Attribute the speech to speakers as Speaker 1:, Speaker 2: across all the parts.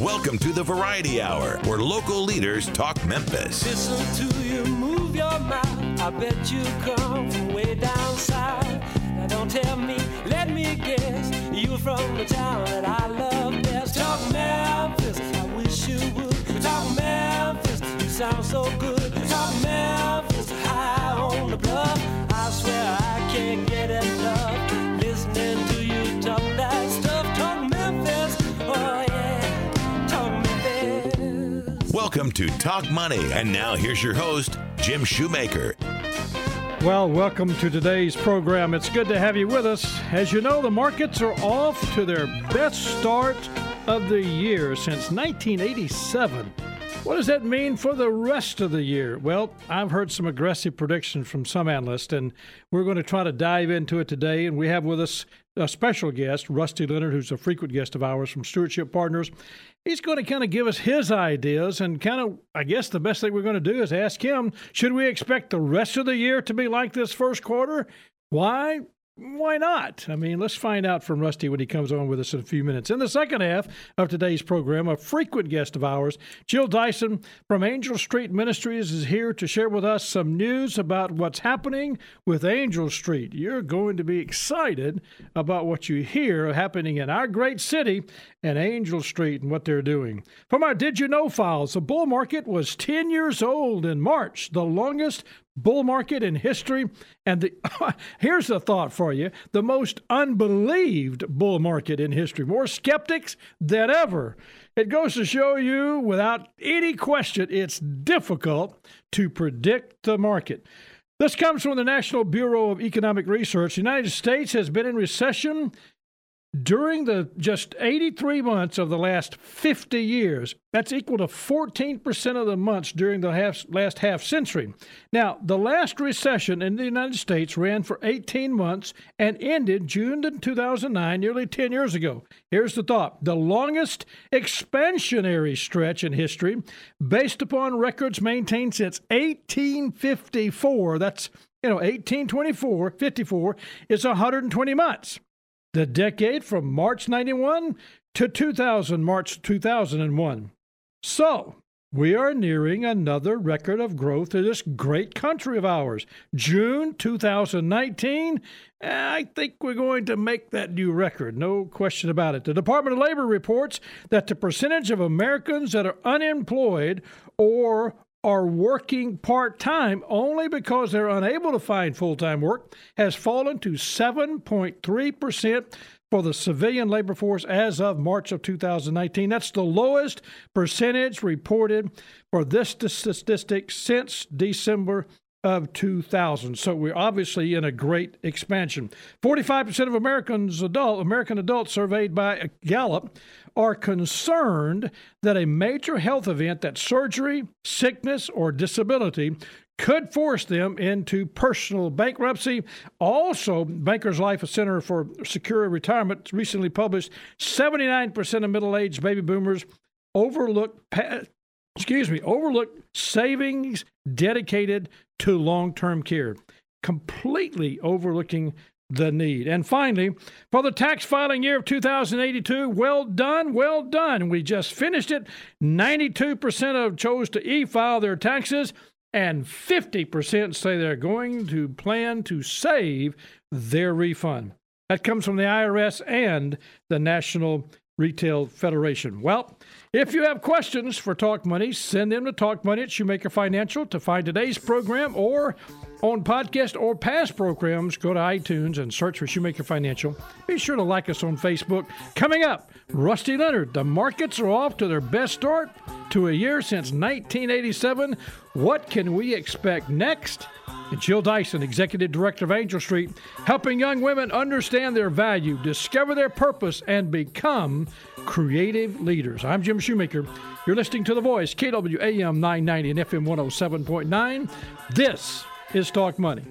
Speaker 1: Welcome to the Variety Hour, where local leaders talk Memphis.
Speaker 2: Listen to you move your mouth. I bet you come from way down south. Now don't tell me, let me guess. You're from the town that I love best. Talk Memphis, I wish you would. Talk Memphis, you sound so good. Talk Memphis, high on the bluff. I swear I
Speaker 1: Welcome to Talk Money. And now here's your host, Jim Shoemaker.
Speaker 3: Well, welcome to today's program. It's good to have you with us. As you know, the markets are off to their best start of the year since 1987. What does that mean for the rest of the year? Well, I've heard some aggressive predictions from some analysts, and we're going to try to dive into it today. And we have with us a special guest, Rusty Leonard, who's a frequent guest of ours from Stewardship Partners. He's going to kind of give us his ideas, and kind of, I guess the best thing we're going to do is ask him should we expect the rest of the year to be like this first quarter? Why? Why not? I mean, let's find out from Rusty when he comes on with us in a few minutes. In the second half of today's program, a frequent guest of ours, Jill Dyson from Angel Street Ministries, is here to share with us some news about what's happening with Angel Street. You're going to be excited about what you hear happening in our great city and Angel Street and what they're doing. From our Did You Know files, the bull market was 10 years old in March, the longest bull market in history. And the, here's a thought for you the most unbelieved bull market in history. More skeptics than ever. It goes to show you, without any question, it's difficult to predict the market. This comes from the National Bureau of Economic Research. The United States has been in recession during the just 83 months of the last 50 years, that's equal to 14% of the months during the half, last half century. Now, the last recession in the United States ran for 18 months and ended June 2009, nearly 10 years ago. Here's the thought the longest expansionary stretch in history, based upon records maintained since 1854. That's you know, 1824, 54 is 120 months the decade from March 91 to 2000, March 2001. So, we are nearing another record of growth in this great country of ours. June 2019, I think we're going to make that new record, no question about it. The Department of Labor reports that the percentage of Americans that are unemployed or are working part time only because they're unable to find full time work has fallen to 7.3% for the civilian labor force as of March of 2019. That's the lowest percentage reported for this statistic since December of 2000. So we're obviously in a great expansion. 45% of Americans adult American adults surveyed by Gallup are concerned that a major health event that surgery, sickness or disability could force them into personal bankruptcy. Also, Bankers Life, Center for Secure Retirement, recently published 79% of middle-aged baby boomers overlook excuse me, overlook savings dedicated to long-term care, completely overlooking the need. And finally, for the tax filing year of 2082, well done, well done. We just finished it. 92% of chose to e-file their taxes and 50% say they're going to plan to save their refund. That comes from the IRS and the National Retail Federation. Well, if you have questions for Talk Money, send them to Talk Money at Shoemaker Financial. To find today's program or on podcast or past programs, go to iTunes and search for Shoemaker Financial. Be sure to like us on Facebook. Coming up, Rusty Leonard. The markets are off to their best start to a year since 1987. What can we expect next? And Jill Dyson, Executive Director of Angel Street, helping young women understand their value, discover their purpose, and become creative leaders. I'm Jim Shoemaker. You're listening to The Voice, KWAM 990 and FM 107.9. This is Talk Money.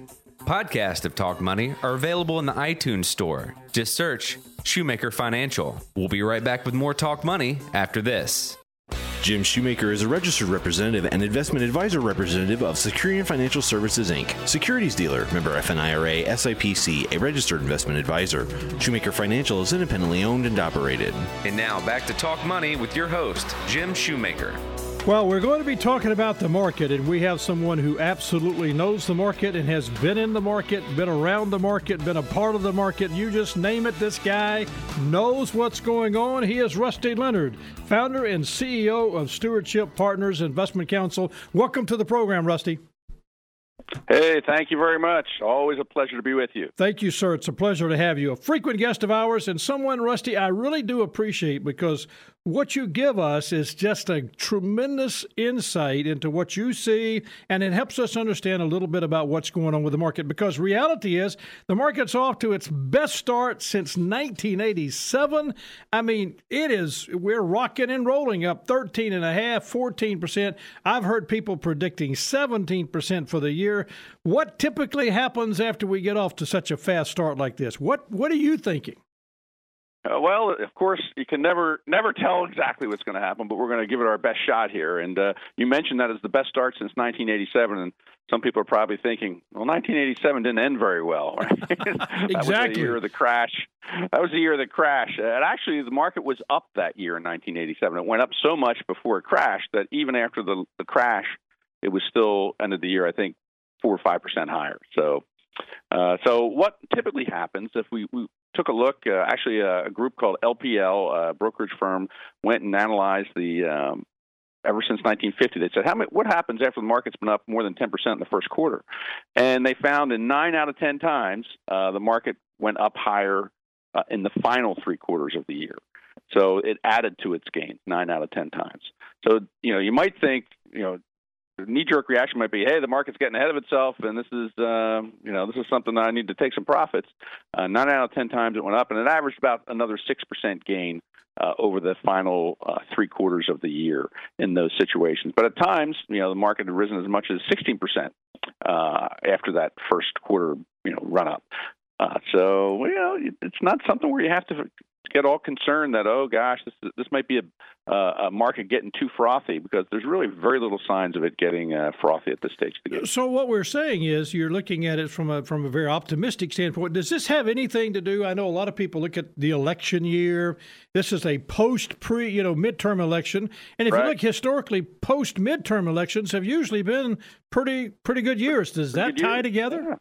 Speaker 4: Podcasts of Talk Money are available in the iTunes Store. Just search Shoemaker Financial. We'll be right back with more Talk Money after this.
Speaker 5: Jim Shoemaker is a registered representative and investment advisor representative of Security and Financial Services Inc., securities dealer, member FINRA, SIPC, a registered investment advisor. Shoemaker Financial is independently owned and operated.
Speaker 4: And now back to Talk Money with your host, Jim Shoemaker.
Speaker 3: Well, we're going to be talking about the market, and we have someone who absolutely knows the market and has been in the market, been around the market, been a part of the market. You just name it, this guy knows what's going on. He is Rusty Leonard, founder and CEO of Stewardship Partners Investment Counsel. Welcome to the program, Rusty.
Speaker 6: Hey, thank you very much. Always a pleasure to be with you.
Speaker 3: Thank you, sir. It's a pleasure to have you. A frequent guest of ours and someone, Rusty, I really do appreciate because what you give us is just a tremendous insight into what you see, and it helps us understand a little bit about what's going on with the market. Because reality is, the market's off to its best start since 1987. I mean, it is, we're rocking and rolling up 13 and a half, 14%. I've heard people predicting 17% for the year. What typically happens after we get off to such a fast start like this? What, what are you thinking?
Speaker 6: Uh, well, of course, you can never never tell exactly what's going to happen, but we're going to give it our best shot here. And uh, you mentioned that it's the best start since 1987, and some people are probably thinking, well, 1987 didn't end very well. Right? that
Speaker 3: exactly.
Speaker 6: was the year of the crash. That was the year of the crash. And actually, the market was up that year in 1987. It went up so much before it crashed that even after the, the crash, it was still ended the year, I think, four or five percent higher. So. Uh, so what typically happens if we, we took a look. Uh, actually, uh, a group called LPL, a brokerage firm, went and analyzed the um, ever since 1950. They said, how many, what happens after the market's been up more than 10% in the first quarter? And they found in nine out of 10 times uh, the market went up higher uh, in the final three quarters of the year. So it added to its gains nine out of 10 times. So, you know, you might think, you know, knee-jerk reaction might be, "Hey, the market's getting ahead of itself, and this is, uh, you know, this is something that I need to take some profits." Uh, nine out of ten times it went up, and it averaged about another six percent gain uh, over the final uh, three quarters of the year in those situations. But at times, you know, the market had risen as much as sixteen percent uh, after that first quarter, you know, run up. Uh, so you know, it's not something where you have to get all concerned that oh gosh this this might be a, uh, a market getting too frothy because there's really very little signs of it getting uh, frothy at this stage of the game.
Speaker 3: So what we're saying is you're looking at it from a from a very optimistic standpoint. Does this have anything to do? I know a lot of people look at the election year. This is a post pre you know midterm election, and if right. you look historically, post midterm elections have usually been pretty pretty good years. Does pretty that tie year. together?
Speaker 6: Yeah.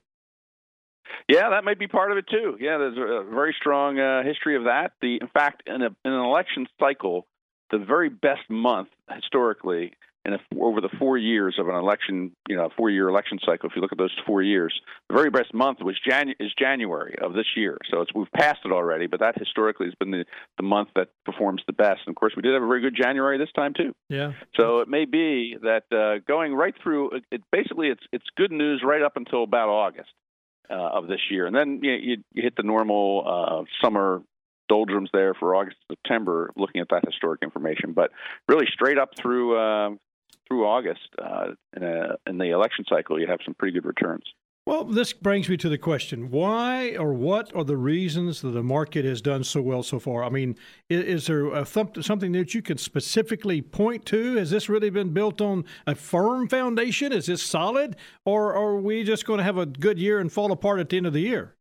Speaker 6: Yeah, that might be part of it too. Yeah, there's a very strong uh, history of that. The, in fact, in, a, in an election cycle, the very best month historically, and over the four years of an election, you know, four-year election cycle, if you look at those four years, the very best month was Janu- is January of this year. So it's we've passed it already, but that historically has been the, the month that performs the best. And of course, we did have a very good January this time too.
Speaker 3: Yeah.
Speaker 6: So it may be that uh, going right through, it, it basically it's it's good news right up until about August uh, of this year, and then you, you, you hit the normal uh, summer doldrums there for August, September, looking at that historic information. But really, straight up through uh, through August uh, in, a, in the election cycle, you have some pretty good returns.
Speaker 3: Well, this brings me to the question why or what are the reasons that the market has done so well so far? I mean, is, is there th- something that you can specifically point to? Has this really been built on a firm foundation? Is this solid? Or, are we just going to have a good year and fall apart at the end of the year?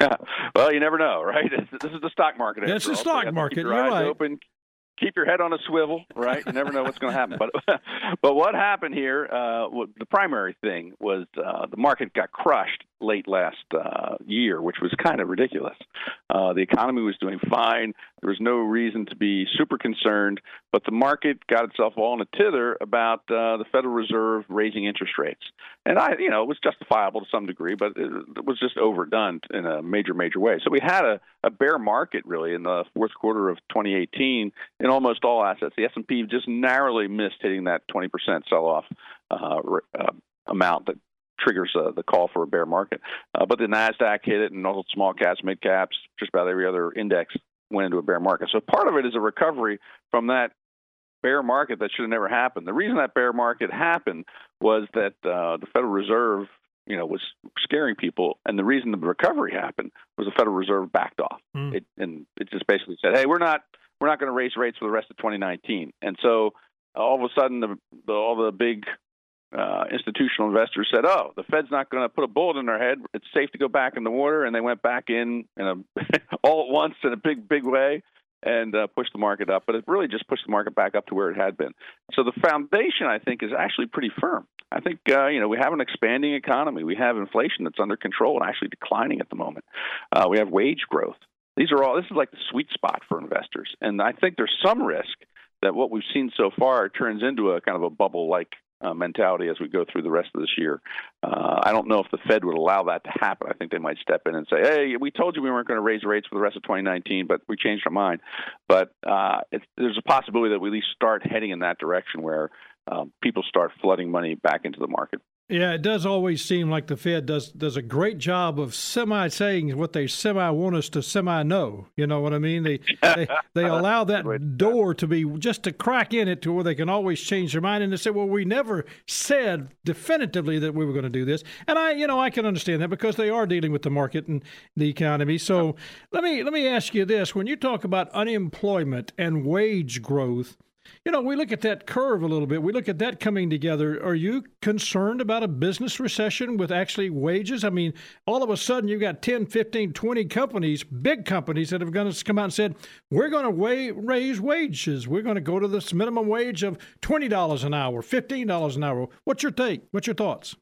Speaker 6: Yeah. Well, you never know, right? This is the stock market.
Speaker 3: It's the stock market.
Speaker 6: You're
Speaker 3: right.
Speaker 6: Open, keep your head on a swivel, right? You never know what's going to happen. But but what happened here? Uh, the primary thing was uh, the market got crushed late last uh, year, which was kind of ridiculous. Uh, the economy was doing fine. There was no reason to be super concerned, but the market got itself all in a tither about uh, the Federal Reserve raising interest rates. And I, you know, it was justifiable to some degree, but it, it was just overdone in a major, major way. So we had a, a bear market really in the fourth quarter of 2018 in almost all assets. The S&P just narrowly missed hitting that 20% sell-off uh, uh, amount that triggers uh, the call for a bear market. Uh, but the Nasdaq hit it, and all small caps, mid caps, just about every other index went into a bear market. So part of it is a recovery from that bear market that should have never happened. The reason that bear market happened was that uh, the Federal Reserve, you know, was scaring people, and the reason the recovery happened was the Federal Reserve backed off. Mm. It, and it just basically said, "Hey, we're not." We're not going to raise rates for the rest of 2019. And so all of a sudden, the, the, all the big uh, institutional investors said, "Oh, the Fed's not going to put a bullet in their head. It's safe to go back in the water," and they went back in in all at once in a big, big way and uh, pushed the market up. But it really just pushed the market back up to where it had been. So the foundation, I think, is actually pretty firm. I think uh, you know we have an expanding economy. We have inflation that's under control and actually declining at the moment. Uh, we have wage growth. These are all. This is like the sweet spot for investors, and I think there's some risk that what we've seen so far turns into a kind of a bubble-like uh, mentality as we go through the rest of this year. Uh, I don't know if the Fed would allow that to happen. I think they might step in and say, "Hey, we told you we weren't going to raise rates for the rest of 2019, but we changed our mind." But uh, there's a possibility that we at least start heading in that direction where um, people start flooding money back into the market.
Speaker 3: Yeah, it does always seem like the Fed does does a great job of semi saying what they semi want us to semi know. You know what I mean? They they, they allow that door to be just to crack in it to where they can always change their mind and they say, well, we never said definitively that we were going to do this. And I, you know, I can understand that because they are dealing with the market and the economy. So let me let me ask you this: when you talk about unemployment and wage growth you know, we look at that curve a little bit. We look at that coming together. Are you concerned about a business recession with actually wages? I mean, all of a sudden you've got 10, 15, 20 companies, big companies that have going to come out and said, we're going to wa- raise wages. We're going to go to this minimum wage of $20 an hour, $15 an hour. What's your take? What's your thoughts?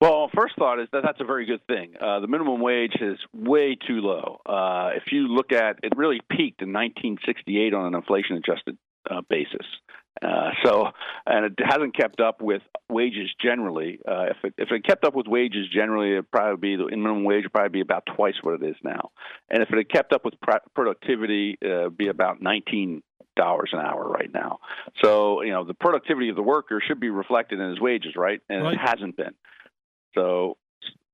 Speaker 6: Well, first thought is that that's a very good thing. Uh, the minimum wage is way too low. Uh, if you look at it, really peaked in 1968 on an inflation adjusted uh, basis. Uh, so, and it hasn't kept up with wages generally. Uh, if it if it kept up with wages generally, it'd probably be the minimum wage would probably be about twice what it is now. And if it had kept up with pr- productivity, uh, it'd be about nineteen dollars an hour right now. So, you know, the productivity of the worker should be reflected in his wages, right? And right. it hasn't been. So,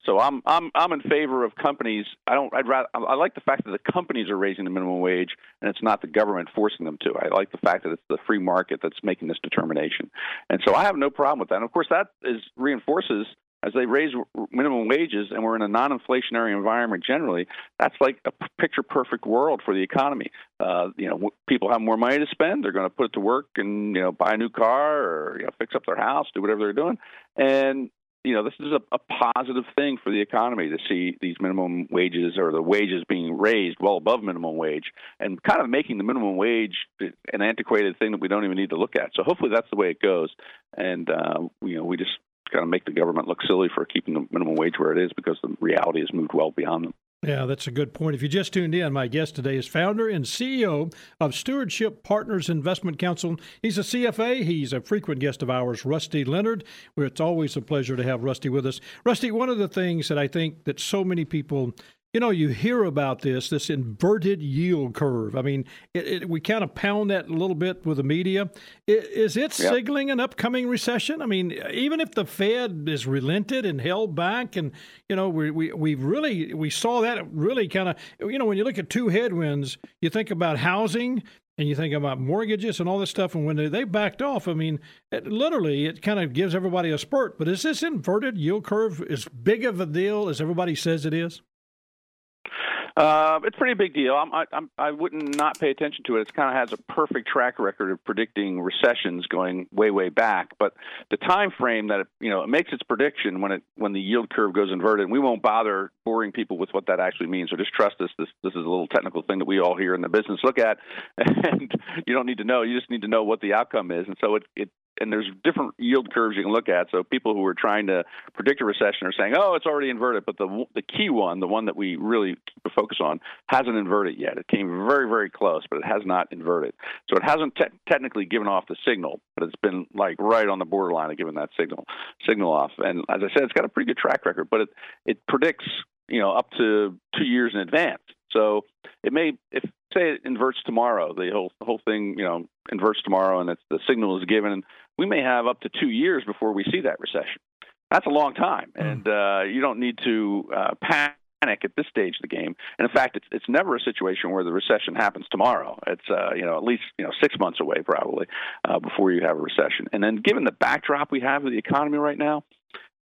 Speaker 6: so I'm I'm I'm in favor of companies. I don't. I'd rather. I like the fact that the companies are raising the minimum wage, and it's not the government forcing them to. I like the fact that it's the free market that's making this determination, and so I have no problem with that. And of course, that is reinforces as they raise minimum wages, and we're in a non-inflationary environment generally. That's like a picture perfect world for the economy. Uh, you know, people have more money to spend. They're going to put it to work and you know buy a new car or you know fix up their house, do whatever they're doing, and you know, this is a, a, positive thing for the economy to see these minimum wages or the wages being raised well above minimum wage and kind of making the minimum wage an antiquated thing that we don't even need to look at. So hopefully that's the way it goes. And, uh, you know, we just kind of make the government look silly for keeping the minimum wage where it is because the reality has moved well beyond them.
Speaker 3: Yeah, that's a good point. If you just tuned in, my guest today is founder and CEO of Stewardship Partners Investment Counsel. He's a CFA. He's a frequent guest of ours, Rusty Leonard. It's always a pleasure to have Rusty with us. Rusty, one of the things that I think that so many people you know, you hear about this, this inverted yield curve. I mean, it, it, we kind of pound that a little bit with the media. Is, it yep. signaling an upcoming recession? I mean, even if the Fed is relented and held back, and you know, we we we really we saw that really kind of, you know, when you look at two headwinds, you think about housing and you think about mortgages and all this stuff, and when they, they backed off, I mean, it, literally, it kind of gives everybody a spurt. But is this inverted yield curve as big of a deal as everybody says it is?
Speaker 6: Uh, it's a pretty big deal. I'm, I, I'm, I wouldn't not pay attention to it. It kind of has a perfect track record of predicting recessions going way, way back. But the time frame that it, you know it makes its prediction when it when the yield curve goes inverted, we won't bother boring people with what that actually means. So just trust us. This this is a little technical thing that we all here in the business look at, and you don't need to know. You just need to know what the outcome is. And so it it and there's different yield curves you can look at. So people who are trying to predict a recession are saying, "Oh, it's already inverted," but the the key one, the one that we really focus on, hasn't inverted yet. It came very very close, but it has not inverted. So it hasn't te- technically given off the signal, but it's been like right on the borderline of giving that signal signal off. And as I said, it's got a pretty good track record, but it it predicts you know up to two years in advance. So it may, if say it inverts tomorrow, the whole the whole thing, you know, inverts tomorrow, and it's, the signal is given, and we may have up to two years before we see that recession. That's a long time, mm. and uh, you don't need to uh, panic at this stage of the game. And in fact, it's it's never a situation where the recession happens tomorrow. It's uh, you know at least you know six months away probably uh, before you have a recession. And then given the backdrop we have of the economy right now,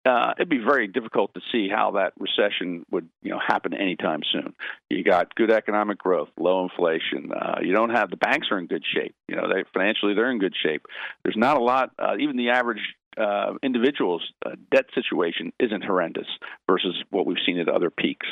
Speaker 6: uh, it'd be very difficult to see how that recession would you know happen anytime soon. You got good economic growth, low inflation. Uh, you don't have the banks are in good shape. You know, they financially they're in good shape. There's not a lot. Uh, even the average uh, individual's uh, debt situation isn't horrendous versus what we've seen at other peaks.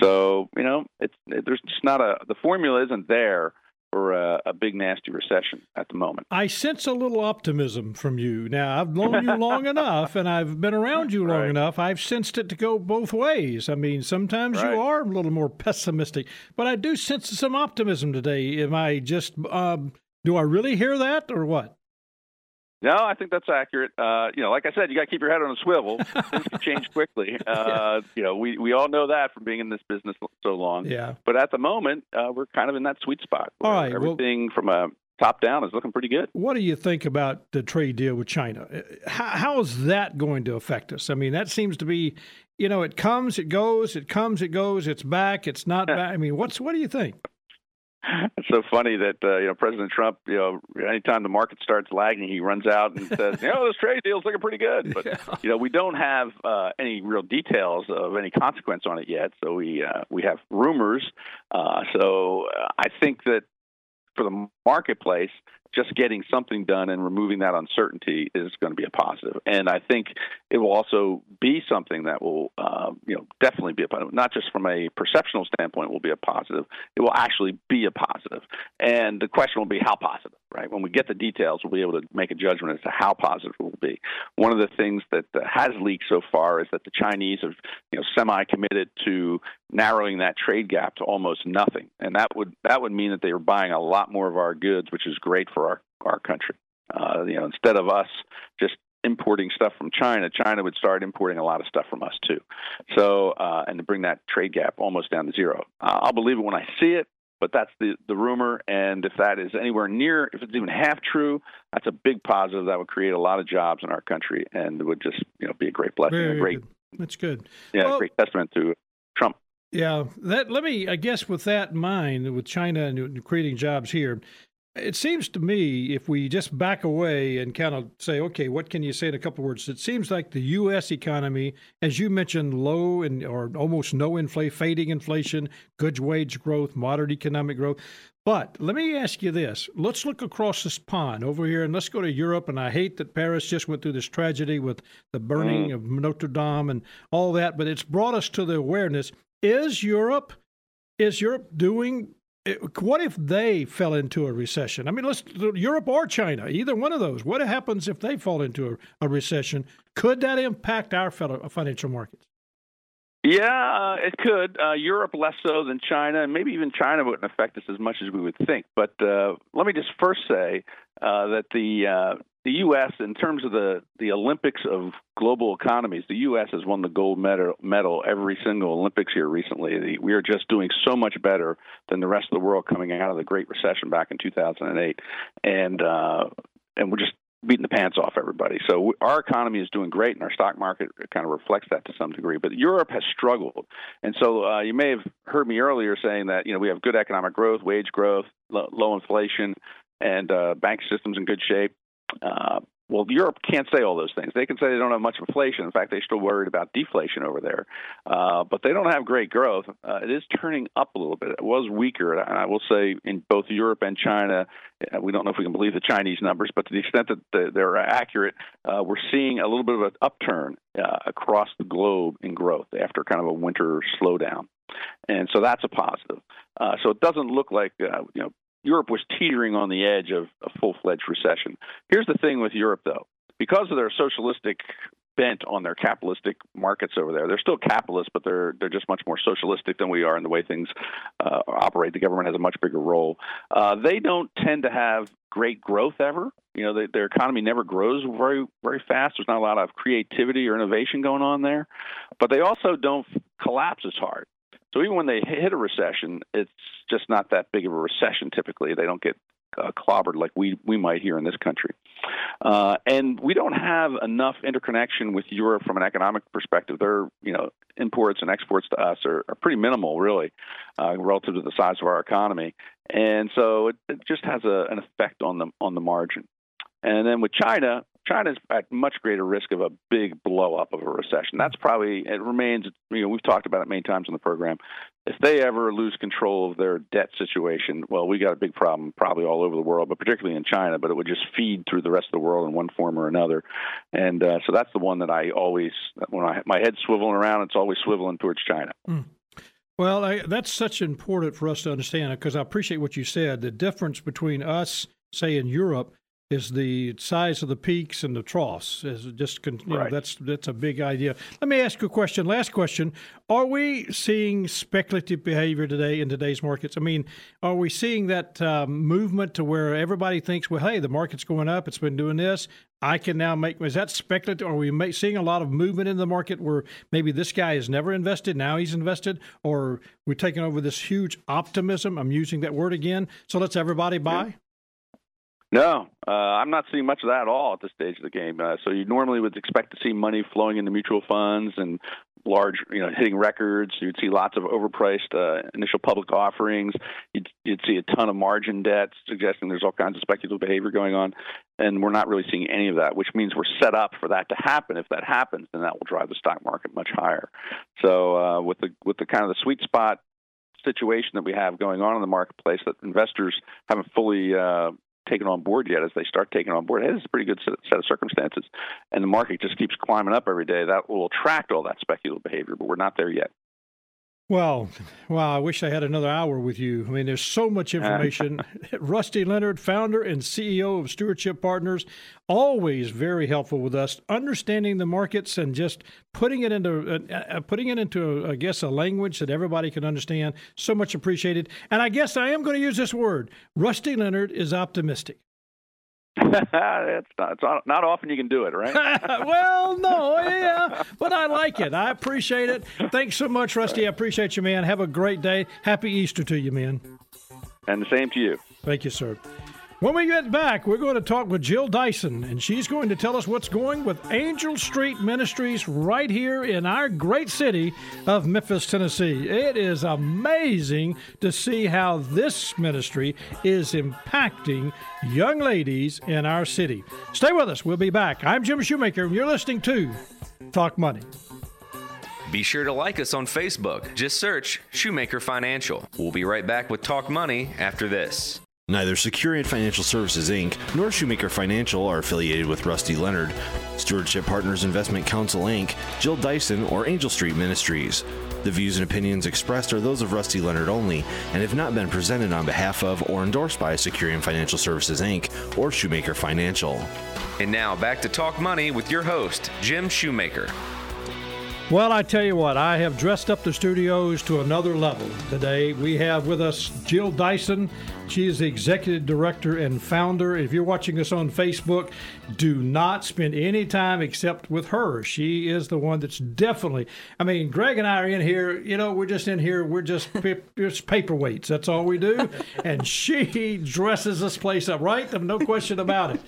Speaker 6: So you know, it's it, there's just not a the formula isn't there for a, a, big nasty recession at the moment.
Speaker 3: I sense a little optimism from you. Now I've known you long enough, and I've been around you long right. enough. I've sensed it to go both ways. I mean, sometimes right. you are a little more pessimistic, but I do sense some optimism today. Am I just? Um, do I really hear that, or what?
Speaker 6: No, I think that's accurate. Uh, you know, like I said, you got to keep your head on a swivel. Things can change quickly. Uh, you know, we we all know that from being in this business so long.
Speaker 3: Yeah.
Speaker 6: But at the moment, uh, we're kind of in that sweet spot.
Speaker 3: All right.
Speaker 6: Everything well, from a top down is looking pretty good.
Speaker 3: What do you think about the trade deal with China? Uh, how, how is that going to affect us? I mean, that seems to be, you know, it comes, it goes, it comes, it goes, it's back, it's not back. I mean, what's what do you think?
Speaker 6: It's so funny that uh, you know President Trump, you know, anytime the market starts lagging, he runs out and says, "You know, this trade deal's looking pretty good." But yeah. you know, we don't have uh, any real details of any consequence on it yet. So we uh, we have rumors. Uh, so uh, I think that for the marketplace, just getting something done and removing that uncertainty is going to be a positive. And I think it will also be something that will, uh, you know, definitely be a positive. Not just from a perceptional standpoint will be a positive. It will actually be a positive. And the question will be how positive, right? When we get the details, we'll be able to make a judgment as to how positive it will be. One of the things that has leaked so far is that the Chinese have, you know, semi-committed to narrowing that trade gap to almost nothing, and that would that would mean that they were buying a lot more of our goods, which is great for our our country. Uh, you know, instead of us just importing stuff from China, China would start importing a lot of stuff from us too. So, uh, and to bring that trade gap almost down to zero. Uh, I'll believe it when I see it, but that's the the rumor. And if that is anywhere near, if it's even half true, that's a big positive. That would create a lot of jobs in our country, and would just you know be a great blessing,
Speaker 3: Very
Speaker 6: a great.
Speaker 3: Good. That's good.
Speaker 6: Yeah, well, great testament to Trump.
Speaker 3: Yeah, that. Let me. I guess with that in mind, with China and creating jobs here, it seems to me, if we just back away and kind of say, okay, what can you say in a couple of words? It seems like the U.S. economy, as you mentioned, low and or almost no inflation, fading inflation, good wage growth, moderate economic growth. But let me ask you this: Let's look across this pond over here, and let's go to Europe. And I hate that Paris just went through this tragedy with the burning mm. of Notre Dame and all that, but it's brought us to the awareness: Is Europe is Europe doing what if they fell into a recession? I mean, let's Europe or China, either one of those. What happens if they fall into a, a recession? Could that impact our financial markets?
Speaker 6: Yeah, uh, it could. Uh, Europe less so than China, and maybe even China wouldn't affect us as much as we would think. But uh, let me just first say uh, that the uh, the U.S. in terms of the the Olympics of global economies, the U.S. has won the gold medal, medal every single Olympics here recently. We are just doing so much better than the rest of the world coming out of the Great Recession back in 2008, and uh, and we're just beating the pants off everybody. So our economy is doing great, and our stock market kind of reflects that to some degree. But Europe has struggled, and so uh, you may have heard me earlier saying that you know we have good economic growth, wage growth, low inflation, and uh, bank systems in good shape. Uh, well, Europe can't say all those things. They can say they don't have much inflation. In fact, they're still worried about deflation over there. Uh, but they don't have great growth. Uh, it is turning up a little bit. It was weaker, and I will say in both Europe and China, uh, we don't know if we can believe the Chinese numbers, but to the extent that they're accurate, uh, we're seeing a little bit of an upturn uh, across the globe in growth after kind of a winter slowdown. And so that's a positive. Uh, so it doesn't look like uh, you know Europe was teetering on the edge of a full fledged recession. Here's the thing with Europe, though. Because of their socialistic bent on their capitalistic markets over there, they're still capitalists, but they're they're just much more socialistic than we are in the way things uh, operate. The government has a much bigger role. Uh, they don't tend to have great growth ever. You know, they, their economy never grows very very fast. There's not a lot of creativity or innovation going on there, but they also don't collapse as hard. So even when they hit a recession, it's just not that big of a recession. Typically, they don't get uh, clobbered like we we might here in this country. Uh, and we don't have enough interconnection with Europe from an economic perspective. Their you know imports and exports to us are, are pretty minimal, really, uh, relative to the size of our economy. And so it, it just has a, an effect on the on the margin. And then with China, China's at much greater risk of a big blow up of a recession. That's probably it remains. You know, we've talked about it many times on the program. If they ever lose control of their debt situation, well, we got a big problem probably all over the world, but particularly in China. But it would just feed through the rest of the world in one form or another. And uh, so that's the one that I always, when I, my head's swiveling around, it's always swiveling towards China.
Speaker 3: Mm. Well, I, that's such important for us to understand because I appreciate what you said. The difference between us, say in Europe, is the size of the peaks and the troughs. Is just you know,
Speaker 6: right.
Speaker 3: that's that's a big idea. Let me ask you a question. Last question: Are we seeing speculative behavior today in today's markets? I mean, are we seeing that um, movement to where everybody thinks, well, hey, the market's going up, it's been doing this. I can now make. Is that speculative? Are we seeing a lot of movement in the market where maybe this guy has never invested, now he's invested, or we're taking over this huge optimism? I'm using that word again. So let's everybody buy. Yeah.
Speaker 6: No, uh, I'm not seeing much of that at all at this stage of the game. Uh, so you normally would expect to see money flowing into mutual funds and large, you know, hitting records. You'd see lots of overpriced uh, initial public offerings. You'd, you'd see a ton of margin debt, suggesting there's all kinds of speculative behavior going on. And we're not really seeing any of that, which means we're set up for that to happen. If that happens, then that will drive the stock market much higher. So uh, with the with the kind of the sweet spot situation that we have going on in the marketplace that investors haven't fully uh, taken on board yet. As they start taking on board, hey, this is a pretty good set of circumstances, and the market just keeps climbing up every day. That will attract all that speculative behavior, but we're not there yet.
Speaker 3: Well, well, I wish I had another hour with you. I mean, there's so much information. Rusty Leonard, founder and CEO of Stewardship Partners, always very helpful with us, understanding the markets and just putting it into uh, uh putting it into, I guess, a language that everybody can understand. So much appreciated. And I guess I am going to use this word. Rusty Leonard is optimistic.
Speaker 6: It's, not, it's not often you can do it, right?
Speaker 3: well, no, yeah, but I like it. I appreciate it. Thanks so much, Rusty. I appreciate you, man. Have a great day. Happy Easter to you, man.
Speaker 6: And the same to you.
Speaker 3: Thank you, sir. When we get back, we're going to talk with Jill Dyson, and she's going to tell us what's going with Angel Street Ministries right here in our great city of Memphis, Tennessee. It is amazing to see how this ministry is impacting young ladies in our city. Stay with us. We'll be back. I'm Jim Shoemaker, and you're listening to Talk Money.
Speaker 4: Be sure to like us on Facebook. Just search Shoemaker Financial. We'll be right back with Talk Money after this.
Speaker 5: Neither Securian Financial Services Inc. nor Shoemaker Financial are affiliated with Rusty Leonard, Stewardship Partners Investment Counsel Inc., Jill Dyson, or Angel Street Ministries. The views and opinions expressed are those of Rusty Leonard only and have not been presented on behalf of or endorsed by Securian Financial Services Inc. or Shoemaker Financial.
Speaker 4: And now back to Talk Money with your host, Jim Shoemaker.
Speaker 3: Well, I tell you what, I have dressed up the studios to another level today. We have with us Jill Dyson. She is the executive director and founder. If you're watching us on Facebook, do not spend any time except with her. She is the one that's definitely. I mean, Greg and I are in here. You know, we're just in here. We're just just paperweights. That's all we do. and she dresses this place up, right? No question about it.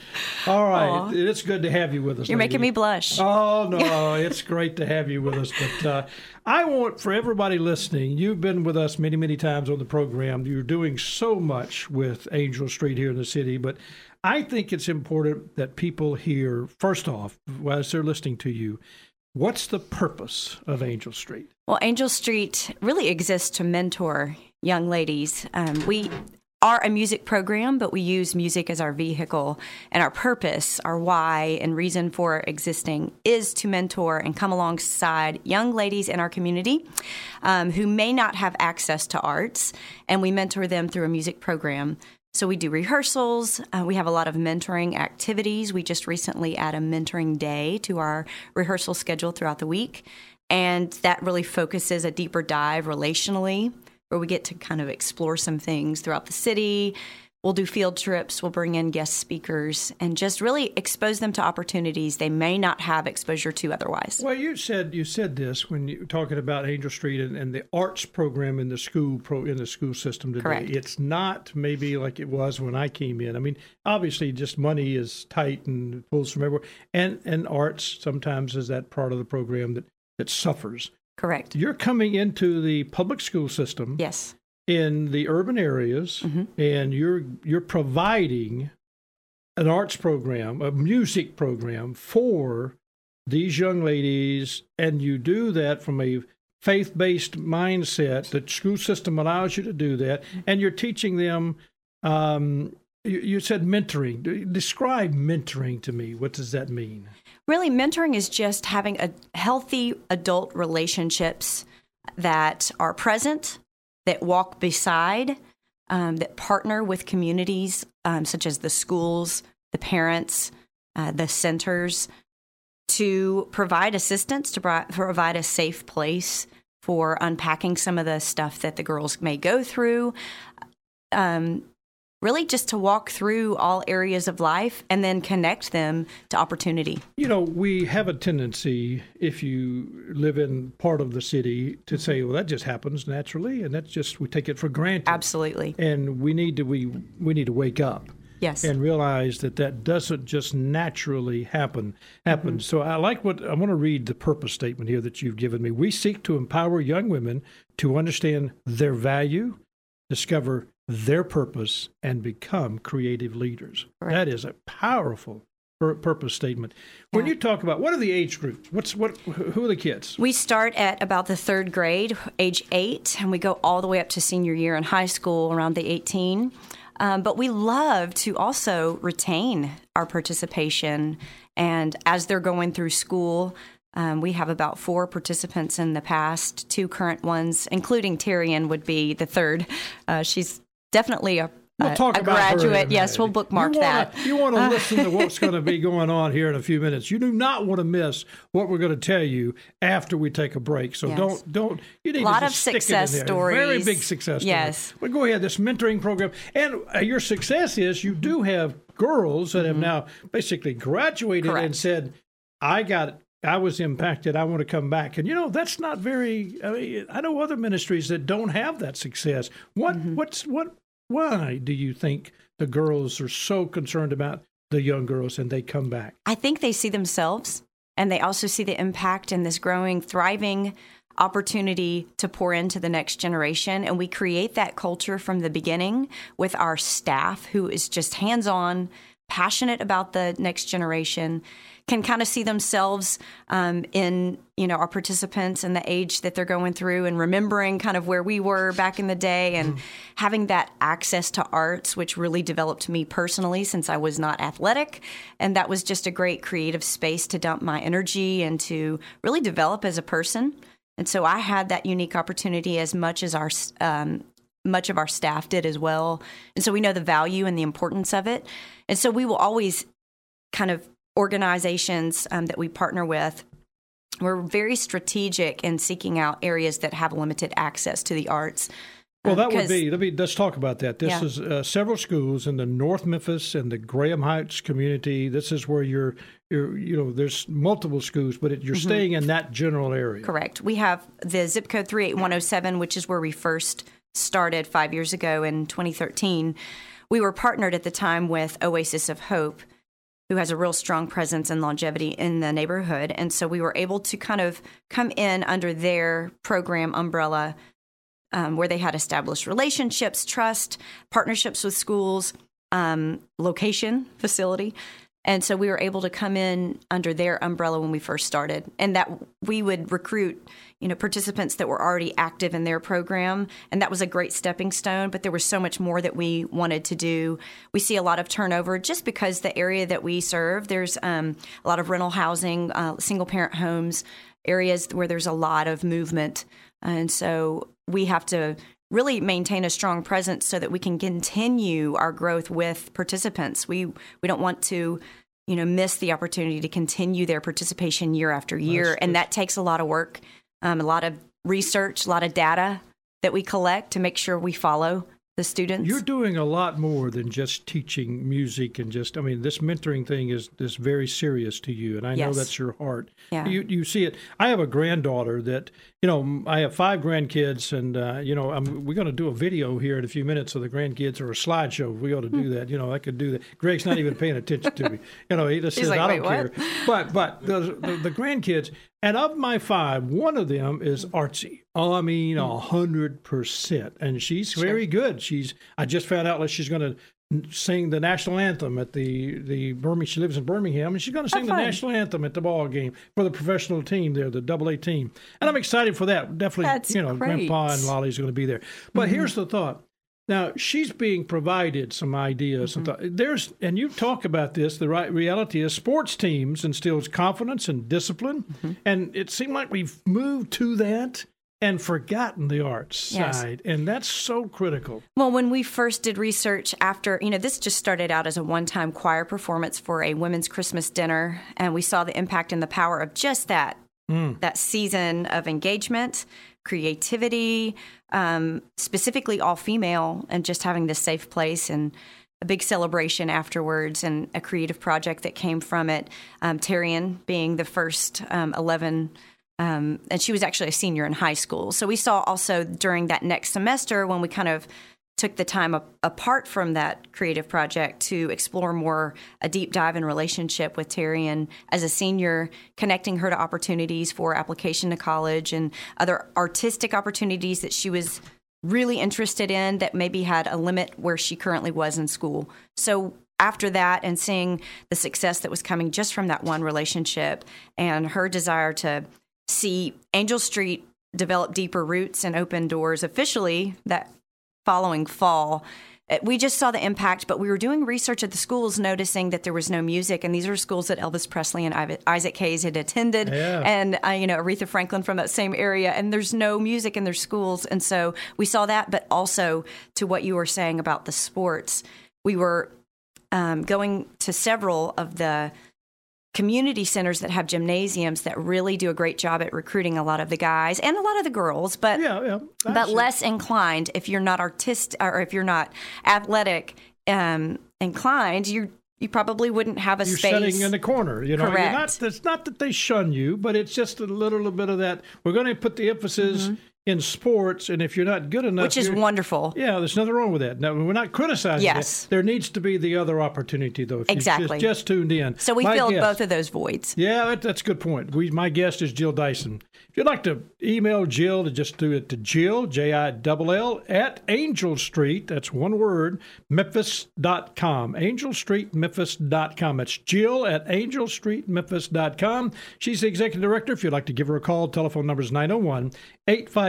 Speaker 3: All right, it's good to have you with us.
Speaker 7: You're
Speaker 3: lady.
Speaker 7: making me blush.
Speaker 3: Oh no, it's great to have you with us. But uh, I want for everybody listening, you've been with us many, many times on the program. You're doing so much with Angel Street here in the city, but I think it's important that people hear, first off, as they're listening to you, what's the purpose of Angel Street?
Speaker 7: Well, Angel Street really exists to mentor young ladies. Um, we are a music program, but we use music as our vehicle. And our purpose, our why, and reason for existing is to mentor and come alongside young ladies in our community um, who may not have access to arts. And we mentor them through a music program. So we do rehearsals. Uh, we have a lot of mentoring activities. We just recently add a mentoring day to our rehearsal schedule throughout the week. And that really focuses a deeper dive relationally where we get to kind of explore some things throughout the city. We'll do field trips, we'll bring in guest speakers, and just really expose them to opportunities they may not have exposure to otherwise.
Speaker 3: Well, you said you said this when you were talking about Angel Street and, and the arts program in the school pro, in the school system today.
Speaker 7: Correct.
Speaker 3: It's not maybe like it was when I came in. I mean, obviously, just money is tight and pulls from everywhere, and and arts sometimes is that part of the program that that suffers.
Speaker 7: Correct.
Speaker 3: You're coming into the public school system.
Speaker 7: Yes.
Speaker 3: In the urban areas, mm-hmm. and you're you're providing an arts program, a music program for these young ladies, and you do that from a faith based mindset. The school system allows you to do that, and you're teaching them. Um, you, you said mentoring. Describe mentoring to me. What does that mean?
Speaker 7: Really, mentoring is just having a healthy adult relationships that are present, that walk beside, um, that partner with communities um, such as the schools, the parents, uh, the centers, to provide assistance, to provide a safe place for unpacking some of the stuff that the girls may go through. Um, really just to walk through all areas of life and then connect them to opportunity.
Speaker 3: You know, we have a tendency, if you live in part of the city, to say, well, that just happens naturally, and that's just, we take it for granted.
Speaker 7: Absolutely.
Speaker 3: And we need to, we, we need to wake up.
Speaker 7: Yes.
Speaker 3: And realize that that doesn't just naturally happen. Happen. Mm-hmm. So I like what I want to read the purpose statement here that you've given me. We seek to empower young women to understand their value, discover their purpose and become creative leaders. That is a powerful purpose statement. When yeah. you talk about what are the age groups? What's what? Who are the kids?
Speaker 7: We start at about the third grade, age eight, and we go all the way up to senior year in high school, around the eighteen. Um, but we love to also retain our participation, and as they're going through school. Um, we have about four participants in the past, two current ones, including Tyrion would be the third. Uh, she's definitely a
Speaker 3: We'll talk
Speaker 7: a
Speaker 3: about
Speaker 7: graduate. Yes, we'll bookmark
Speaker 3: you wanna,
Speaker 7: that.
Speaker 3: You want to listen to what's going to be going on here in a few minutes. You do not want to miss what we're going to tell you after we take a break. So yes. don't don't. You need
Speaker 7: a lot of success stories.
Speaker 3: Very big success.
Speaker 7: Yes.
Speaker 3: Story. But go ahead. This mentoring program, and uh, your success is you do have girls that mm-hmm. have now basically graduated
Speaker 7: Correct.
Speaker 3: and said, "I got I was impacted. I want to come back. And you know, that's not very. I, mean, I know other ministries that don't have that success. What mm-hmm. what's what why do you think the girls are so concerned about the young girls and they come back?
Speaker 7: I think they see themselves and they also see the impact in this growing, thriving opportunity to pour into the next generation. And we create that culture from the beginning with our staff who is just hands on, passionate about the next generation can kind of see themselves um, in you know our participants and the age that they're going through and remembering kind of where we were back in the day and mm-hmm. having that access to arts which really developed me personally since I was not athletic and that was just a great creative space to dump my energy and to really develop as a person and so I had that unique opportunity as much as our um, much of our staff did as well. And so we know the value and the importance of it. And so we will always kind of organizations um, that we partner with, we're very strategic in seeking out areas that have limited access to the arts.
Speaker 3: Well, that would be. Let me let's talk about that. This yeah. is uh, several schools in the North Memphis and the Graham Heights community. This is where you're, you're you know, there's multiple schools, but it, you're mm-hmm. staying in that general area.
Speaker 7: Correct. We have the zip code three eight one zero seven, which is where we first started five years ago in 2013. We were partnered at the time with Oasis of Hope, who has a real strong presence and longevity in the neighborhood. And so we were able to kind of come in under their program umbrella um, where they had established relationships, trust, partnerships with schools, um, location, facility. And so we were able to come in under their umbrella when we first started, and that we would recruit, you know, participants that were already active in their program, and that was a great stepping stone. But there was so much more that we wanted to do. We see a lot of turnover just because the area that we serve, there's um, a lot of rental housing, uh, single parent homes, areas where there's a lot of movement, and so we have to really maintain a strong presence so that we can continue our growth with participants. We we don't want to you know miss the opportunity to continue their participation year after year that's, and that takes a lot of work um, a lot of research a lot of data that we collect to make sure we follow the students.
Speaker 3: You're doing a lot more than just teaching music and just. I mean, this mentoring thing is is very serious to you, and I yes. know that's your heart.
Speaker 7: Yeah.
Speaker 3: You you see it. I have a granddaughter that you know. I have five grandkids, and uh, you know, I'm, we're going to do a video here in a few minutes of the grandkids or a slideshow. We ought to do that. You know, I could do that. Greg's not even paying attention to me. You know, he just
Speaker 7: He's
Speaker 3: says,
Speaker 7: like,
Speaker 3: "I don't
Speaker 7: care."
Speaker 3: But but the, the the grandkids, and of my five, one of them is artsy. Oh, I mean, a hundred percent, and she's very good. She's. I just found out that she's going to sing the national anthem at the the Birmingham. She lives in Birmingham, and she's going to oh, sing
Speaker 7: Oh,
Speaker 3: the national anthem at the ball game for the professional team there, the Double A team. And I'm excited for that. Definitely,
Speaker 7: That's
Speaker 3: you know,
Speaker 7: great.
Speaker 3: Grandpa and Lolly's going to be there. But mm-hmm. here's the thought. Now she's being provided some ideas. and mm-hmm. thought. There's and you talk about this. The right reality is sports teams instills confidence and discipline, mm-hmm. and it seemed like we've moved to that and forgotten the arts
Speaker 7: Yes.
Speaker 3: side, and that's so critical.
Speaker 7: Well, when we first did research after, you know, this just started out as a one time choir performance for a women's Christmas dinner, and we saw the impact and the power of just that mm. that season of engagement, creativity, um, specifically all female, and just having this safe place and a big celebration afterwards and a creative project that came from it. Um, Terrian being the first um, 11 um, and she was actually a senior in high school. So we saw also during that next semester when we kind of took the time apart from that creative project to explore more a deep dive in relationship with Terrian as a senior, connecting her to opportunities for application to college and other artistic opportunities that she was really interested in that maybe had a limit where she currently was in school. So after that and seeing the success that was coming just from that one relationship and her desire to see Angel Street develop deeper roots and open doors officially that following fall. uh, We just saw the impact, but we were doing research at the schools, noticing that there was no music, and these are schools that Elvis Presley and Isaac Hayes had attended,
Speaker 3: Yeah.
Speaker 7: and uh, you know Aretha Franklin from that same area, and there's no music in their schools, and so we saw that. But also to what you were saying about the sports, we were um, going to several of the community centers that have gymnasiums that really do a great job at recruiting a lot of the guys and a lot of the girls, but
Speaker 3: Yeah, yeah.
Speaker 7: but less inclined if you're not artistic or if you're not athletic um, inclined. You you probably wouldn't have a
Speaker 3: You're
Speaker 7: space.
Speaker 3: sitting in the corner. You know, You're not,
Speaker 7: Correct.
Speaker 3: it's not that they shun you, but it's just a little bit of that. We're going to put the emphasis in sports, and if you're not good enough,
Speaker 7: which is wonderful.
Speaker 3: Yeah, there's nothing wrong with that. Now, we're not criticizing
Speaker 7: Yes.
Speaker 3: it. There needs to be the other opportunity, though.
Speaker 7: Exactly.
Speaker 3: just, just tuned in.
Speaker 7: So we
Speaker 3: My
Speaker 7: filled
Speaker 3: guest-
Speaker 7: both of those voids.
Speaker 3: Yeah, that, that's a good point. We, my guest is Jill Dyson. If you'd like to email Jill, to just do it to Jill, J I L L, at Angel Street, that's one word, Memphis.com. Angel Street, Memphis.com. That's Jill at Angel Street, Memphis.com. She's the executive director. If you'd like to give her a call, telephone number is 901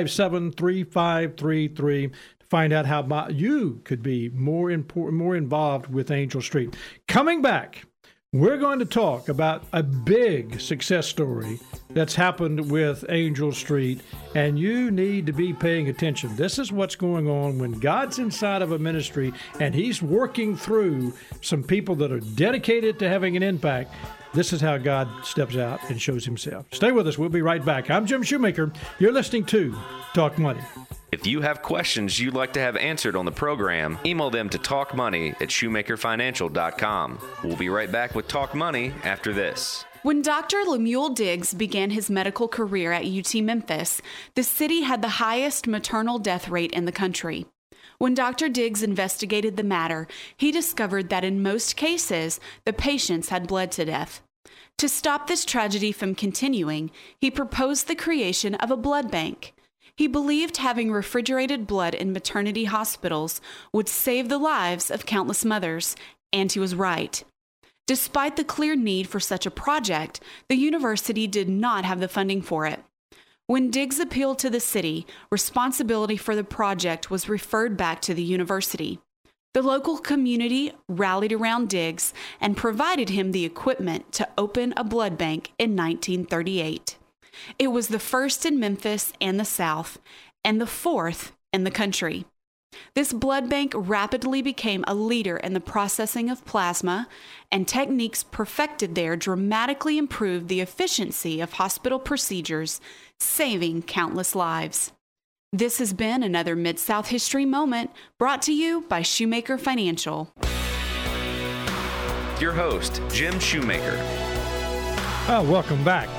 Speaker 3: 857 3533 to find out how you could be more important, more involved with Angel Street. Coming back. We're going to talk about a big success story that's happened with Angel Street, and you need to be paying attention. This is what's going on when God's inside of a ministry and He's working through some people that are dedicated to having an impact. This is how God steps out and shows Himself. Stay with us. We'll be right back. I'm Jim Shoemaker. You're listening to Talk Money.
Speaker 4: If you have questions you'd like to have answered on the program, email them to talkmoney at shoemakerfinancial.com. We'll be right back with Talk Money after this.
Speaker 8: When Dr. Lemuel Diggs began his medical career at UT Memphis, the city had the highest maternal death rate in the country. When Dr. Diggs investigated the matter, he discovered that in most cases, the patients had bled to death. To stop this tragedy from continuing, he proposed the creation of a blood bank. He believed having refrigerated blood in maternity hospitals would save the lives of countless mothers, and he was right. Despite the clear need for such a project, the university did not have the funding for it. When Diggs appealed to the city, responsibility for the project was referred back to the university. The local community rallied around Diggs and provided him the equipment to open a blood bank in 1938. It was the first in Memphis and the South, and the fourth in the country. This blood bank rapidly became a leader in the processing of plasma, and techniques perfected there dramatically improved the efficiency of hospital procedures, saving countless lives. This has been another Mid South History Moment brought to you by Shoemaker Financial.
Speaker 4: Your host, Jim Shoemaker.
Speaker 3: Oh, welcome back.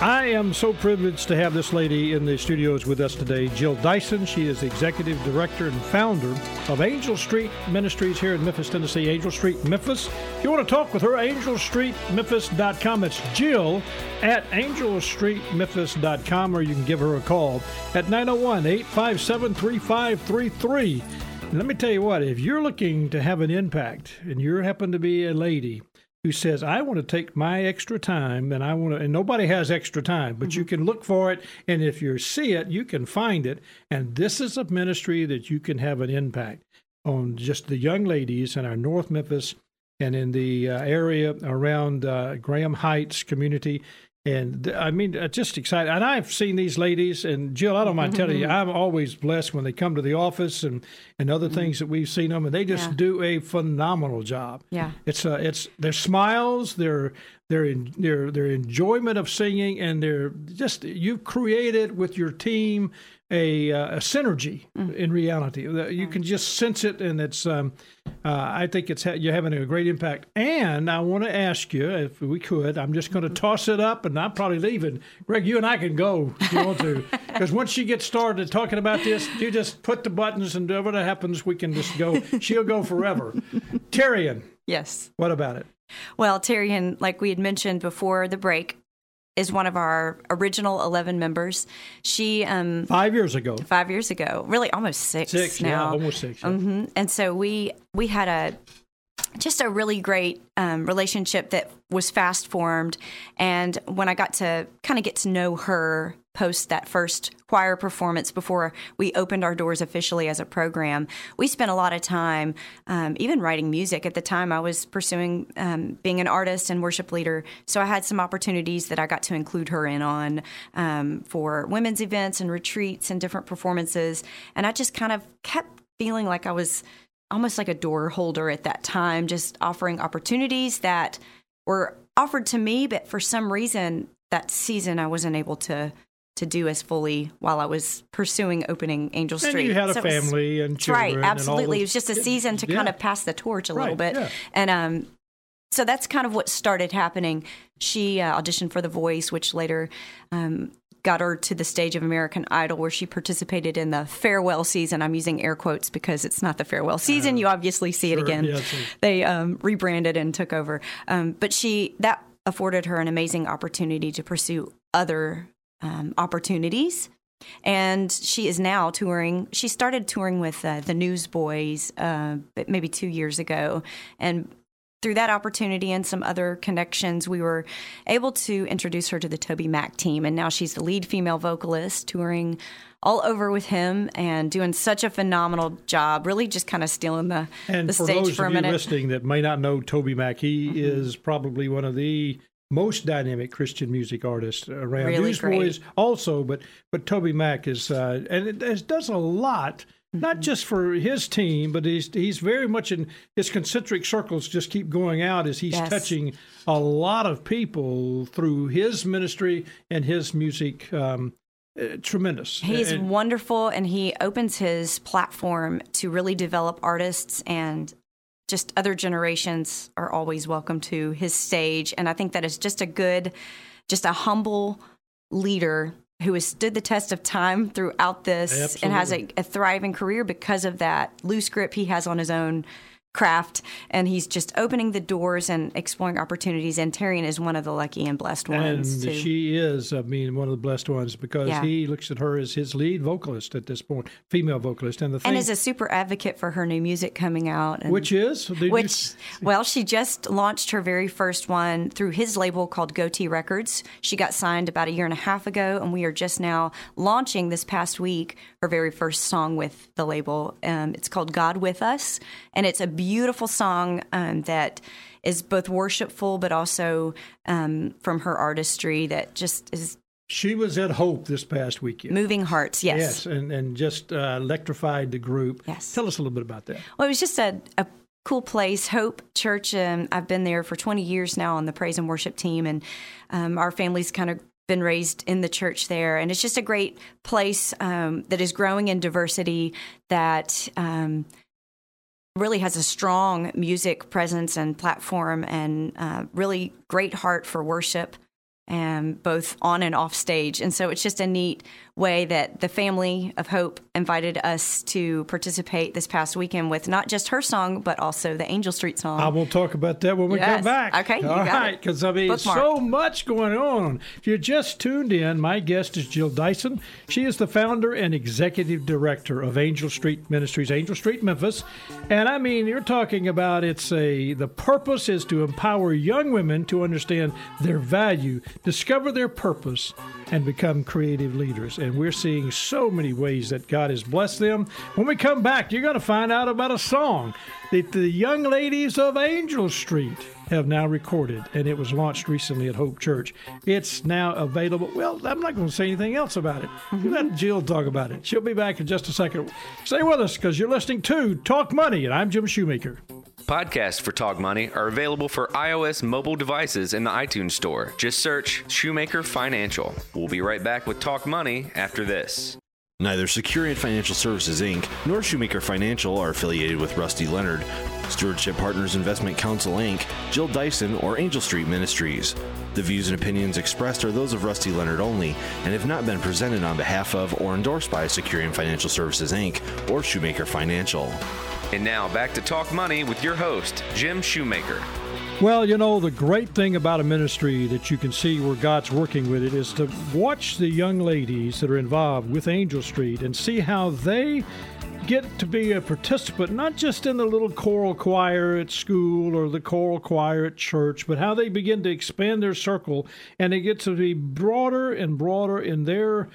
Speaker 3: I am so privileged to have this lady in the studios with us today, Jill Dyson. She is the executive director and founder of Angel Street Ministries here in Memphis, Tennessee. Angel Street Memphis. If you want to talk with her, angelstreetmemphis.com. It's Jill at angelstreetmemphis.com, or you can give her a call at 901 857 3533. Let me tell you what, if you're looking to have an impact and you happen to be a lady who says, I want to take my extra time and I want to, and nobody has extra time, but you can look for it. And if you see it, you can find it. And this is a ministry that you can have an impact on just the young ladies in our North Memphis and in the uh, area around uh, Graham Heights community. And I mean, uh, just excited. And I've seen these ladies, and Jill, I don't mind telling you, I'm always blessed when they come to the office and, and other things that we've seen them, and they just
Speaker 7: Yeah.
Speaker 3: do a phenomenal job.
Speaker 7: Yeah.
Speaker 3: It's uh, it's their smiles, their their in, their their enjoyment of singing, and their just you've created with your team a, uh, a synergy in reality. You can just sense it, and it's um, uh, I think it's ha- you're having a great impact. And I want to ask you if we could. I'm just going to toss it up, and I'm probably leaving. Greg, you and I can go if you want to, because once she gets started talking about this, you just put the buttons, and whatever happens, we can just go. She'll go forever. Terrian,
Speaker 7: Yes.
Speaker 3: what about it?
Speaker 7: Well, Terrian, like we had mentioned before the break, is one of our original 11 members. She, um,
Speaker 3: Five years ago.
Speaker 7: five years ago, really almost six,
Speaker 3: Six, yeah,
Speaker 7: now.
Speaker 3: almost six, yeah.
Speaker 7: hmm And so we we had a just a really great um, relationship that was fast formed. And when I got to kind of get to know her post that first choir performance before we opened our doors officially as a program, we spent a lot of time um, even writing music. At the time, I was pursuing um, being an artist and worship leader. So I had some opportunities that I got to include her in on um, for women's events and retreats and different performances. And I just kind of kept feeling like I was almost like a door holder at that time, just offering opportunities that were offered to me, but for some reason that season I wasn't able to to do as fully while I was pursuing opening Angel
Speaker 3: And
Speaker 7: Street.
Speaker 3: you had a
Speaker 7: So it was-
Speaker 3: family and children.
Speaker 7: right,
Speaker 3: and all
Speaker 7: absolutely. It was just a season to kind of pass the torch a little bit,
Speaker 3: yeah.
Speaker 7: and um, so that's kind of what started happening. She uh, auditioned for The Voice, which later um, got her to the stage of American Idol, where she participated in the farewell season. I'm using air quotes because it's not the farewell season. you obviously see it
Speaker 3: Uh,
Speaker 7: again.
Speaker 3: yes.
Speaker 7: They um, rebranded and took over, um, but she that afforded her an amazing opportunity to pursue other um, opportunities. And she is now touring. She started touring with uh, the Newsboys uh, maybe two years ago. And through that opportunity and some other connections, we were able to introduce her to the TobyMac team. And now she's the lead female vocalist, touring all over with him and doing such a phenomenal job, really just kind of stealing the,
Speaker 3: And
Speaker 7: the
Speaker 3: for
Speaker 7: stage
Speaker 3: those
Speaker 7: for a
Speaker 3: of you
Speaker 7: minute. Mm-hmm.
Speaker 3: listening that may not know TobyMac, he is probably one of the most dynamic Christian music artists around.
Speaker 7: Really
Speaker 3: Newsboys also, but but TobyMac is uh, and it, it does a lot.
Speaker 7: Mm-hmm.
Speaker 3: Not just for his team, but he's he's very much in his concentric circles. Just keep going out as he's
Speaker 7: Yes.
Speaker 3: touching a lot of people through his ministry and his music. Um, uh, tremendous.
Speaker 7: He's
Speaker 3: And-
Speaker 7: wonderful, and he opens his platform to really develop artists and just other generations are always welcome to his stage. And I think that is just a good, just a humble leader who has stood the test of time throughout this and has a, a thriving career because of that loose grip he has on his own craft and he's just opening the doors and exploring opportunities and Terrian is one of the lucky and blessed
Speaker 3: And
Speaker 7: ones too.
Speaker 3: she is, I mean, one of the blessed ones because
Speaker 7: Yeah.
Speaker 3: he looks at her as his lead vocalist at this point, female vocalist. And the thing,
Speaker 7: and is a super advocate for her new music coming out and
Speaker 3: which is, did you-
Speaker 7: which well she just launched her very first one through his label called Gotee records she got signed about a year and a half ago and we are just now launching this past week her very first song with the label um, it's called god with us and it's a beautiful song um, that is both worshipful but also um, from her artistry that just is
Speaker 3: she was at Hope this past weekend.
Speaker 7: moving hearts yes,
Speaker 3: Yes, and, and just uh, electrified the group.
Speaker 7: Yes.
Speaker 3: Tell us a little bit about that.
Speaker 7: Well, it was just a, a cool place, Hope Church. Um, I've been there for 20 years now on the praise and worship team, and um, our family's kind of been raised in the church there. And it's just a great place um, that is growing in diversity that. Um, Really has a strong music presence and platform, and uh, really great heart for worship, and both on and off stage. And so it's just a neat way that the family of Hope invited us to participate this past weekend with not just her song, but also the Angel Street song.
Speaker 3: I will talk about that when we
Speaker 7: Yes.
Speaker 3: come back.
Speaker 7: Okay, you
Speaker 3: All right, because I mean,
Speaker 7: Bookmarked.
Speaker 3: so much going on. If you just tuned in, my guest is Jill Dyson. She is the founder and executive director of Angel Street Ministries, Angel Street, Memphis. And I mean, you're talking about it's a the purpose is to empower young women to understand their value, discover their purpose, and become creative leaders. And we're seeing so many ways that God has blessed them. When we come back, you're going to find out about a song that the young ladies of Angel Street have now recorded, and it was launched recently at Hope Church. It's now available. Well, I'm not going to say anything else about it. You mm-hmm. Let Jill talk about it. She'll be back in just a second. Stay with us because you're listening to Talk Money, and I'm Jim Shoemaker.
Speaker 4: Podcasts for Talk Money are available for iOS mobile devices in the iTunes Store. Just search Shoemaker Financial. We'll be right back with Talk Money after this.
Speaker 5: Neither Securian Financial Services Inc. nor Shoemaker Financial are affiliated with Rusty Leonard, Stewardship Partners Investment Counsel Inc., Jill Dyson, or Angel Street Ministries. The views and opinions expressed are those of Rusty Leonard only and have not been presented on behalf of or endorsed by Securian Financial Services Inc. or Shoemaker Financial.
Speaker 4: And now back to Talk Money with your host, Jim Shoemaker.
Speaker 3: Well, you know, the great thing about a ministry that you can see where God's working with it is to watch the young ladies that are involved with Angel Street and see how they get to be a participant, not just in the little choral choir at school or the choral choir at church, but how they begin to expand their circle and they get to be broader and broader in their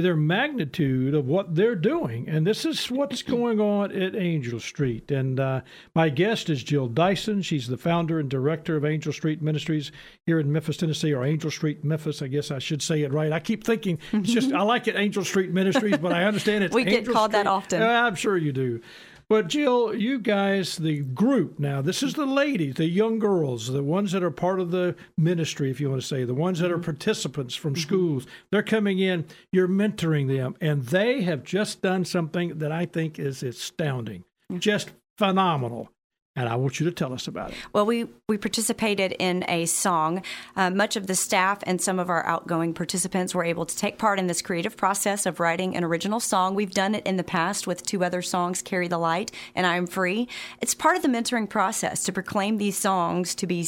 Speaker 3: their magnitude of what they're doing. And this is what's going on at Angel Street. And uh, my guest is Jill Dyson. She's the founder and director of Angel Street Ministries here in Memphis, Tennessee, or Angel Street, Memphis. I guess I should say it right. I keep thinking it's just, I like it, Angel Street Ministries, but I understand it's
Speaker 7: We get
Speaker 3: Angel
Speaker 7: called that often.
Speaker 3: I'm sure you do. But Jill, you guys, the group now, this is the ladies, the young girls, the ones that are part of the ministry, if you want to say, the ones that are mm-hmm. participants from mm-hmm. schools. They're coming in, you're mentoring them, and they have just done something that I think is astounding, mm. just phenomenal. And I want you to tell us about it.
Speaker 7: Well, we, we participated in a song. Uh, much of the staff and some of our outgoing participants were able to take part in this creative process of writing an original song. We've done it in the past with two other songs, Carry the Light and I'm Free. It's part of the mentoring process to proclaim these songs, to be,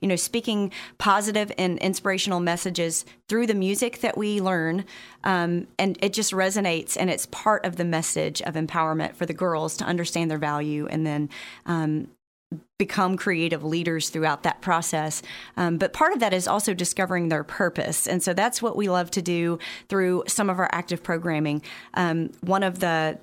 Speaker 7: you know, speaking positive and inspirational messages through the music that we learn. Um, and it just resonates, and it's part of the message of empowerment for the girls to understand their value and then um, become creative leaders throughout that process. Um, but part of that is also discovering their purpose. And so that's what we love to do through some of our active programming. Um, one of the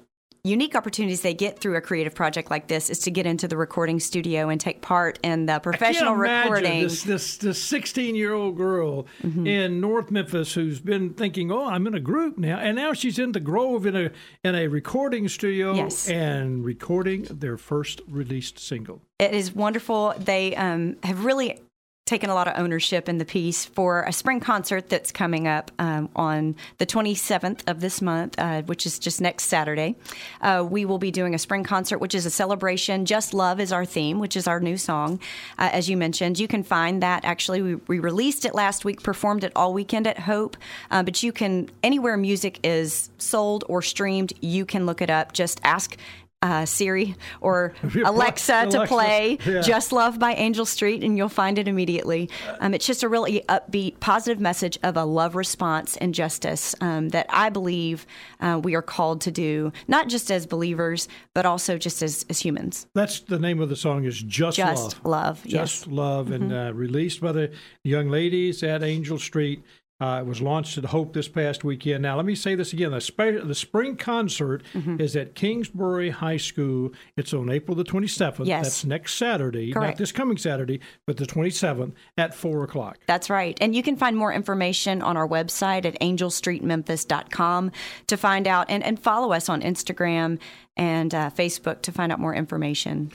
Speaker 7: unique opportunities they get through a creative project like this is to get into the recording studio and take part in the professional
Speaker 3: I can't
Speaker 7: recording.
Speaker 3: This this this 16 year old girl
Speaker 7: Mm-hmm.
Speaker 3: in North Memphis who's been thinking, oh, I'm in a group now, and now she's in the Grove in a in a recording studio
Speaker 7: Yes.
Speaker 3: and recording their first released single.
Speaker 7: it is wonderful. They um, have really taken a lot of ownership in the piece for a spring concert that's coming up um, on the 27th of this month, uh, which is just next Saturday. Uh, we will be doing a spring concert, which is a celebration. Just Love is our theme, which is our new song, uh, as you mentioned. You can find that actually. We, we released it last week, performed it all weekend at Hope, uh, but you can, anywhere music is sold or streamed, you can look it up. Just ask uh, Siri or Alexa to
Speaker 3: Alexa,
Speaker 7: play
Speaker 3: yeah.
Speaker 7: Just Love by Angel Street, and you'll find it immediately. Um, it's just a really upbeat, positive message of a love response and justice um, that I believe uh, we are called to do, not just as believers, but also just as, as humans.
Speaker 3: That's the name of the song is Just,
Speaker 7: Just
Speaker 3: Love.
Speaker 7: Love,
Speaker 3: Just
Speaker 7: yes. Mm-hmm.
Speaker 3: Love, and uh, released by the young ladies at Angel Street. Uh, it was launched at Hope this past weekend. Now, let me say this again: the, spe- the spring concert
Speaker 7: Mm-hmm.
Speaker 3: is at Kingsbury High School. It's on April the twenty seventh.
Speaker 7: Yes.
Speaker 3: That's next Saturday, not
Speaker 7: Correct.
Speaker 3: this coming Saturday, but the twenty seventh at four o'clock.
Speaker 7: That's right. And you can find more information on our website at angelstreetmemphis.com to find out and, and follow us on Instagram and uh, Facebook to find out more information.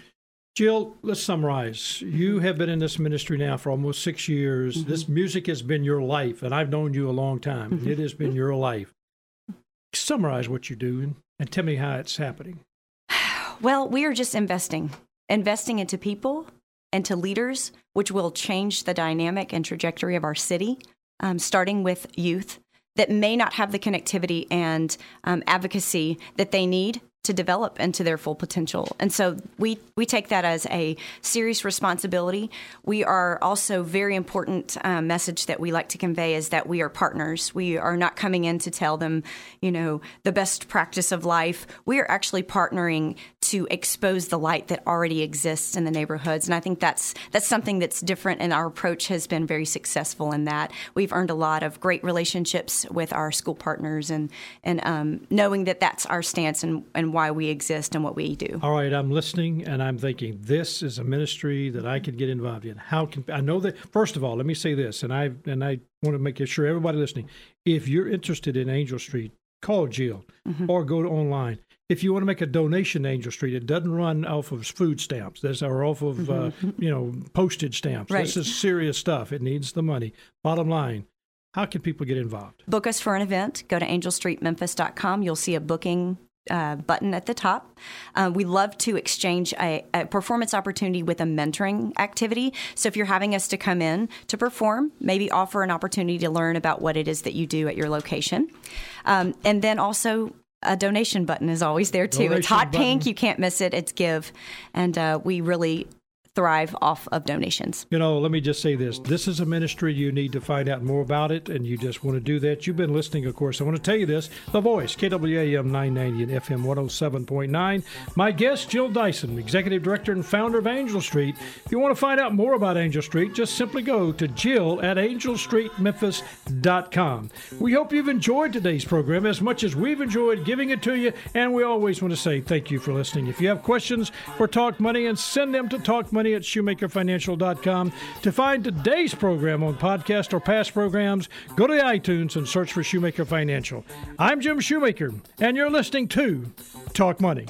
Speaker 3: Jill, let's summarize. You have been in this ministry now for almost six years. This music has been your life, and I've known you a long time. and It has been your life. Summarize what you're doing and tell me how it's happening.
Speaker 7: Well, we are just investing, investing into people and to leaders, which will change the dynamic and trajectory of our city, um, starting with youth. that may not have the connectivity and um, advocacy that they need to develop into their full potential. And so we we take that as a serious responsibility. We are also very important uh, message that we like to convey is that we are partners. We are not coming in to tell them, you know, the best practice of life. We are actually partnering to expose the light that already exists in the neighborhoods. And I think that's that's something that's different and our approach has been very successful in that. We've earned a lot of great relationships with our school partners and and um, knowing that that's our stance and, and why we exist and what we do.
Speaker 3: All right, I'm listening and I'm thinking this is a ministry that I could get involved in. How can I know that? First of all, let me say this, and I and I want to make sure everybody listening, if you're interested in Angel Street, call Jill mm-hmm. or go to online. If you want to make a donation to Angel Street, it doesn't run off of food stamps. This or off of mm-hmm. uh, you know postage stamps. Right. This is serious stuff. It needs the money. Bottom line, how can people get involved?
Speaker 7: Book us for an event. Go to angelstreetmemphis.com. You'll see a booking uh, button at the top. Uh, we love to exchange a, a, performance opportunity with a mentoring activity. So if you're having us to come in to perform, maybe offer an opportunity to learn about what it is that you do at your location. Um, and then also a donation button is always there too. Donation it's hot button. pink. You can't miss it. It's give. And uh, we really thrive off of donations.
Speaker 3: You know, let me just say this. This is a ministry you need to find out more about it, and you just want to do that. You've been listening, of course. I want to tell you this The Voice, KWAM 990 and FM 107.9. My guest, Jill Dyson, Executive Director and founder of Angel Street. If you want to find out more about Angel Street, just simply go to Jill at angelstreetmemphis.com. We hope you've enjoyed today's program as much as we've enjoyed giving it to you, and we always want to say thank you for listening. If you have questions for Talk Money, and send them to Talk Money at shoemakerfinancial.com. To find today's program on podcast or past programs, go to iTunes and search for Shoemaker Financial. I'm Jim Shoemaker, and you're listening to Talk Money.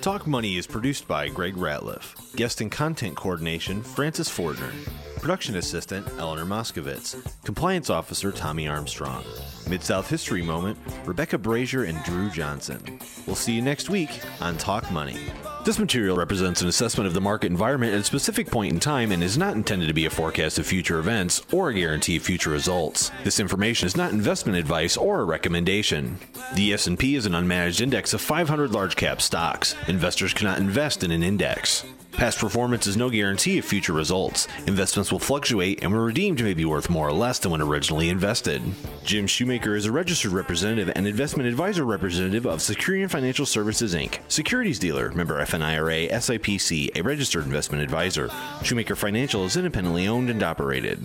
Speaker 5: Talk Money is produced by Greg Ratliff. Guest and content coordination, Francis Fortner. Production assistant, Eleanor Moskovitz. Compliance officer, Tommy Armstrong. Mid South History Moment, Rebecca Brazier and Drew Johnson. We'll see you next week on Talk Money. This material represents an assessment of the market environment at a specific point in time and is not intended to be a forecast of future events or a guarantee of future results. This information is not investment advice or a recommendation. The S&P is an unmanaged index of 500 large cap stocks. Investors cannot invest in an index. Past performance is no guarantee of future results. Investments will fluctuate and when redeemed may be worth more or less than when originally invested. Jim Shoemaker is a registered representative and investment advisor representative of Securian Financial Services Inc., securities dealer, member FINRA, SIPC, a registered investment advisor. Shoemaker Financial is independently owned and operated.